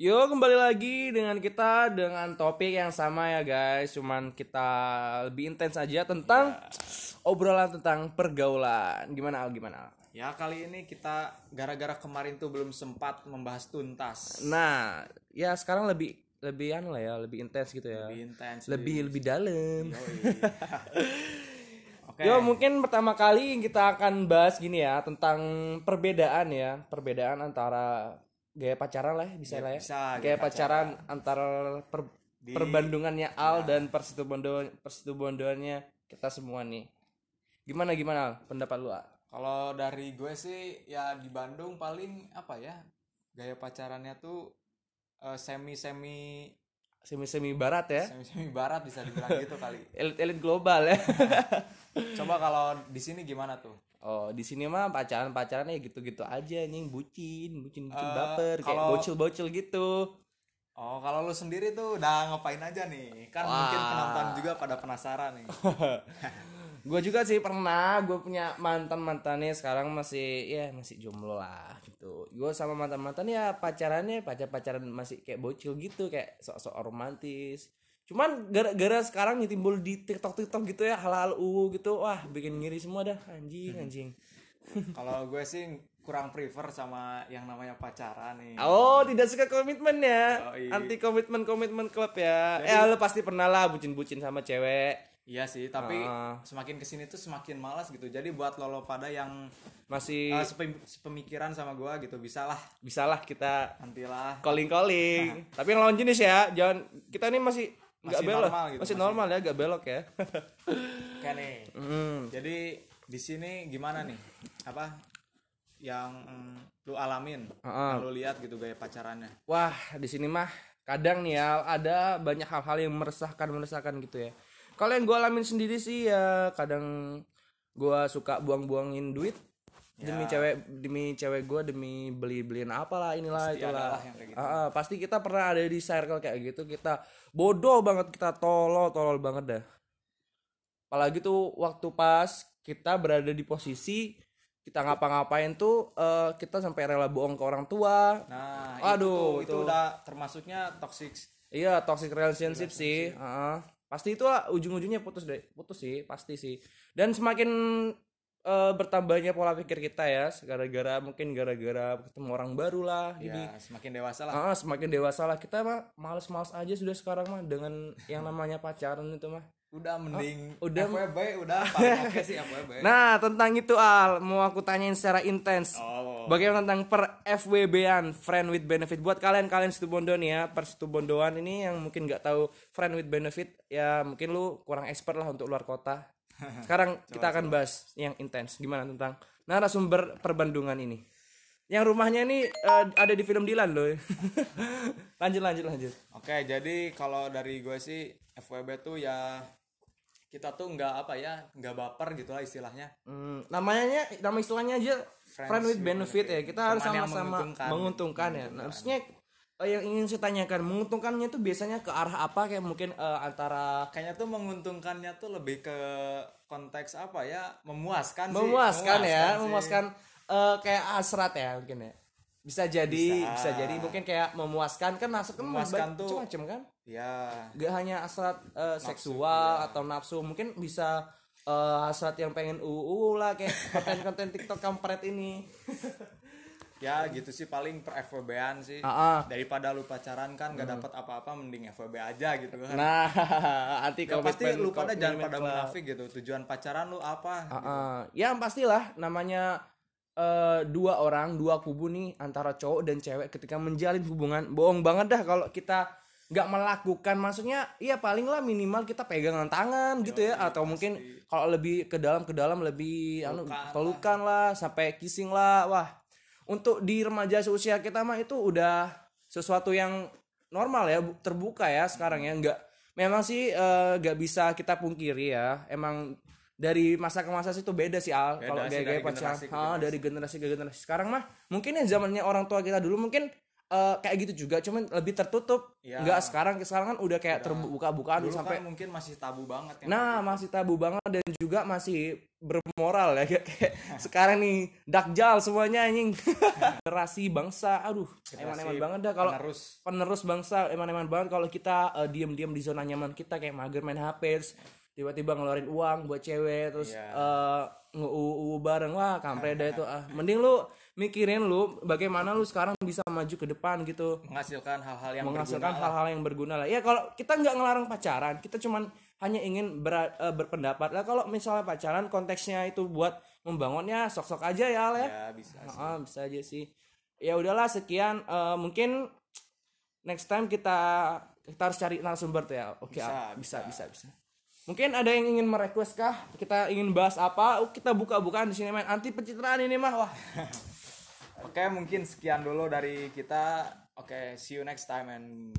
Yo kembali lagi dengan kita dengan topik yang sama ya guys. Cuman kita lebih intens aja tentang obrolan tentang pergaulan. Gimana Al? Gimana Al? Ya kali ini kita gara-gara kemarin tuh belum sempat membahas tuntas. Nah ya sekarang lebih lebih anu lah ya lebih intens gitu ya. Lebih intens Lebih lebih dalam. Oke. Yo mungkin pertama kali kita akan bahas gini ya tentang perbedaan ya perbedaan antara gaya pacaran lah ya, bisa lah ya bisa, gaya gaya pacaran antara per, perbandungannya Al dan persetubuhan persetubuhannya kita semua nih gimana gimana Al? pendapat lu Al? Kalau dari gue sih ya di Bandung paling apa ya Gaya pacarannya tuh eh, semi-semi semi semi barat ya. Semi-semi barat bisa dibilang gitu kali. Elit elit global ya. Coba kalau di sini gimana tuh? oh di sini mah pacaran pacarannya gitu gitu aja nih bucin bucin bucin Eh, baper kayak kalau- bocil bocil gitu. Oh kalau lu sendiri tuh udah ngapain aja nih? Kan mungkin penonton juga pada penasaran nih gue juga sih pernah gue punya mantan mantannya sekarang masih ya masih jomblo lah gitu. Gue sama mantan mantan ya pacarannya pacar pacaran masih kayak bocil gitu kayak sok sok romantis. Cuman gara-gara sekarang nih timbul di tiktok tiktok gitu ya hal hal uu gitu wah bikin ngiri semua dah anjing anjing. Kalau gue sih kurang prefer sama yang namanya pacaran nih. Oh tidak suka komitmen ya? Yoi. anti komitmen komitmen klub ya? Eh lo pasti pernah lah bucin bucin sama cewek Iya sih, tapi Ah. semakin ke sini tuh semakin malas gitu. Jadi buat lolo pada yang masih uh, sepem- sepemikiran sama gua gitu, bisa lah bisalah kita nantilah. calling calling tapi yang lawan jenis ya jangan kita ini masih nggak Masih belok normal gitu, masih masih- normal ya nggak belok ya Oke nih. Hmm. Jadi di sini gimana nih? Apa yang mm, lu alamin? Ah. Yang lu lihat gitu gaya pacarannya. wah di sini mah kadang nih ya ada banyak hal-hal yang meresahkan meresahkan gitu ya kalau yang gue alamin sendiri sih ya kadang gue suka buang-buangin duit demi Ya. cewek demi cewek gue demi beli beliin apalah inilah Pasti itulah gitu. Ah, ah, pasti kita pernah ada di circle kayak gitu kita bodoh banget kita tolol tolol banget dah apalagi tuh waktu pas kita berada di posisi kita ngapa-ngapain tuh eh, kita sampai rela bohong ke orang tua Nah, Aduh, itu, tuh, itu itu. udah termasuknya toxic. Iya toxic relationship sih, Heeh. Pasti itu lah ujung-ujungnya putus deh, putus sih pasti sih. Dan semakin eh, bertambahnya pola pikir kita ya, gara-gara mungkin gara-gara ketemu orang baru lah, jadi Ya, semakin dewasa lah. ah, semakin dewasa lah kita mah males-males aja sudah sekarang mah dengan yang namanya pacaran itu mah. Udah mending Oh, udah- FWB udah paling oke sih FWB. Nah tentang itu Al, mau aku tanyain secara intens. Oh. Bagaimana tentang per FWB-an friend with benefit buat kalian kalian Situbondo nih ya per Situbondoan ini yang mungkin nggak tahu friend with benefit ya mungkin lu kurang expert lah untuk luar kota. Sekarang kita akan bahas yang intens gimana tentang narasumber perbandungan ini. Yang rumahnya ini eh, ada di film Dilan loh. lanjut lanjut lanjut. Oke, jadi kalau dari gue sih FWB tuh ya kita tuh nggak apa ya, nggak baper gitu lah istilahnya. Hmm, namanya nama istilahnya aja friend, Friends with with benefit ya. Kita harus sama-sama menguntungkan, menguntungkan. ya. Nah, maksudnya eh, yang ingin saya tanyakan, menguntungkannya itu biasanya ke arah apa kayak mungkin eh, antara Kayaknya tuh menguntungkannya tuh lebih ke konteks apa ya, memuaskan, sih. memuaskan ya, sih. memuaskan eh, kayak hasrat ya mungkin ya. Bisa jadi, bisa, Bisa. jadi mungkin kayak memuaskan kan hasrat kan Memuaskan tuh- macam-macam kan? Ya, Gak hanya hasrat eh, seksual atau nafsu, mungkin bisa eh, hasrat yang pengen uu lah kayak konten-konten TikTok kampret ini. ya gitu sih paling per FWB-an sih. Ah. Daripada lu pacaran kan nggak dapat apa-apa, mending FWB aja gitu kan. Nah, anti ya pasti lu pada jangan pada munafik gitu. Tujuan pacaran lu apa? Ah, ah. ya pastilah namanya eh, dua orang dua kubu nih antara cowok dan cewek ketika menjalin hubungan. Bohong banget dah kalau kita nggak melakukan. Maksudnya iya paling lah minimal kita pegangan tangan gitu ya. Atau mungkin kalau lebih ke dalam ke dalam lebih anu Pelukan pelukan lah sampai kissing lah. Wah untuk di remaja seusia kita mah itu udah sesuatu yang normal ya bu- terbuka ya sekarang ya. Nggak memang sih eh, nggak bisa kita pungkiri ya. Emang dari masa ke masa sih itu beda sih al. Kalau gaya-gaya pacaran Ah, dari generasi ke generasi. Sekarang mah mungkin yang zamannya orang tua kita dulu mungkin eh, kayak gitu juga. Cuman lebih tertutup. Ya. nggak sekarang sekarang kan udah kayak terbuka bukaan Dulu sampai kan mungkin masih tabu banget yang Nah, masih tabu banget dan juga masih bermoral ya. Kayak, kayak sekarang nih dakjal semuanya anjing. Generasi bangsa. Aduh eman-eman banget dah kalau penerus. penerus bangsa eman-eman banget kalau kita eh, diem-diem di zona nyaman kita kayak mager main HP tiba-tiba ngeluarin uang buat cewek terus Iya. eh nge-uu bareng. Wah kampret dah itu ah. Mending lu mikirin lu bagaimana lu sekarang bisa maju ke depan gitu. Menghasilkan hal-hal yang menghasilkan berguna lah. hal-hal yang berguna lah. Ya kalau kita nggak ngelarang pacaran kita cuman hanya ingin ber- eh, berpendapat. Lah kalau misalnya pacaran konteksnya itu buat membangunnya sok-sok aja ya Al, ya? Ya bisa sih. Ah, bisa aja sih. Ya udahlah sekian. Eh, mungkin next time kita kita harus cari narasumber tuh ya. Oke Bisa, ah, bisa, bisa. bisa bisa mungkin ada yang ingin merequest kah? Kita ingin bahas apa? Oh, kita buka-bukaan di sini main anti pencitraan ini mah. Wah. Oke, mungkin sekian dulu dari kita. Oke, see you next time and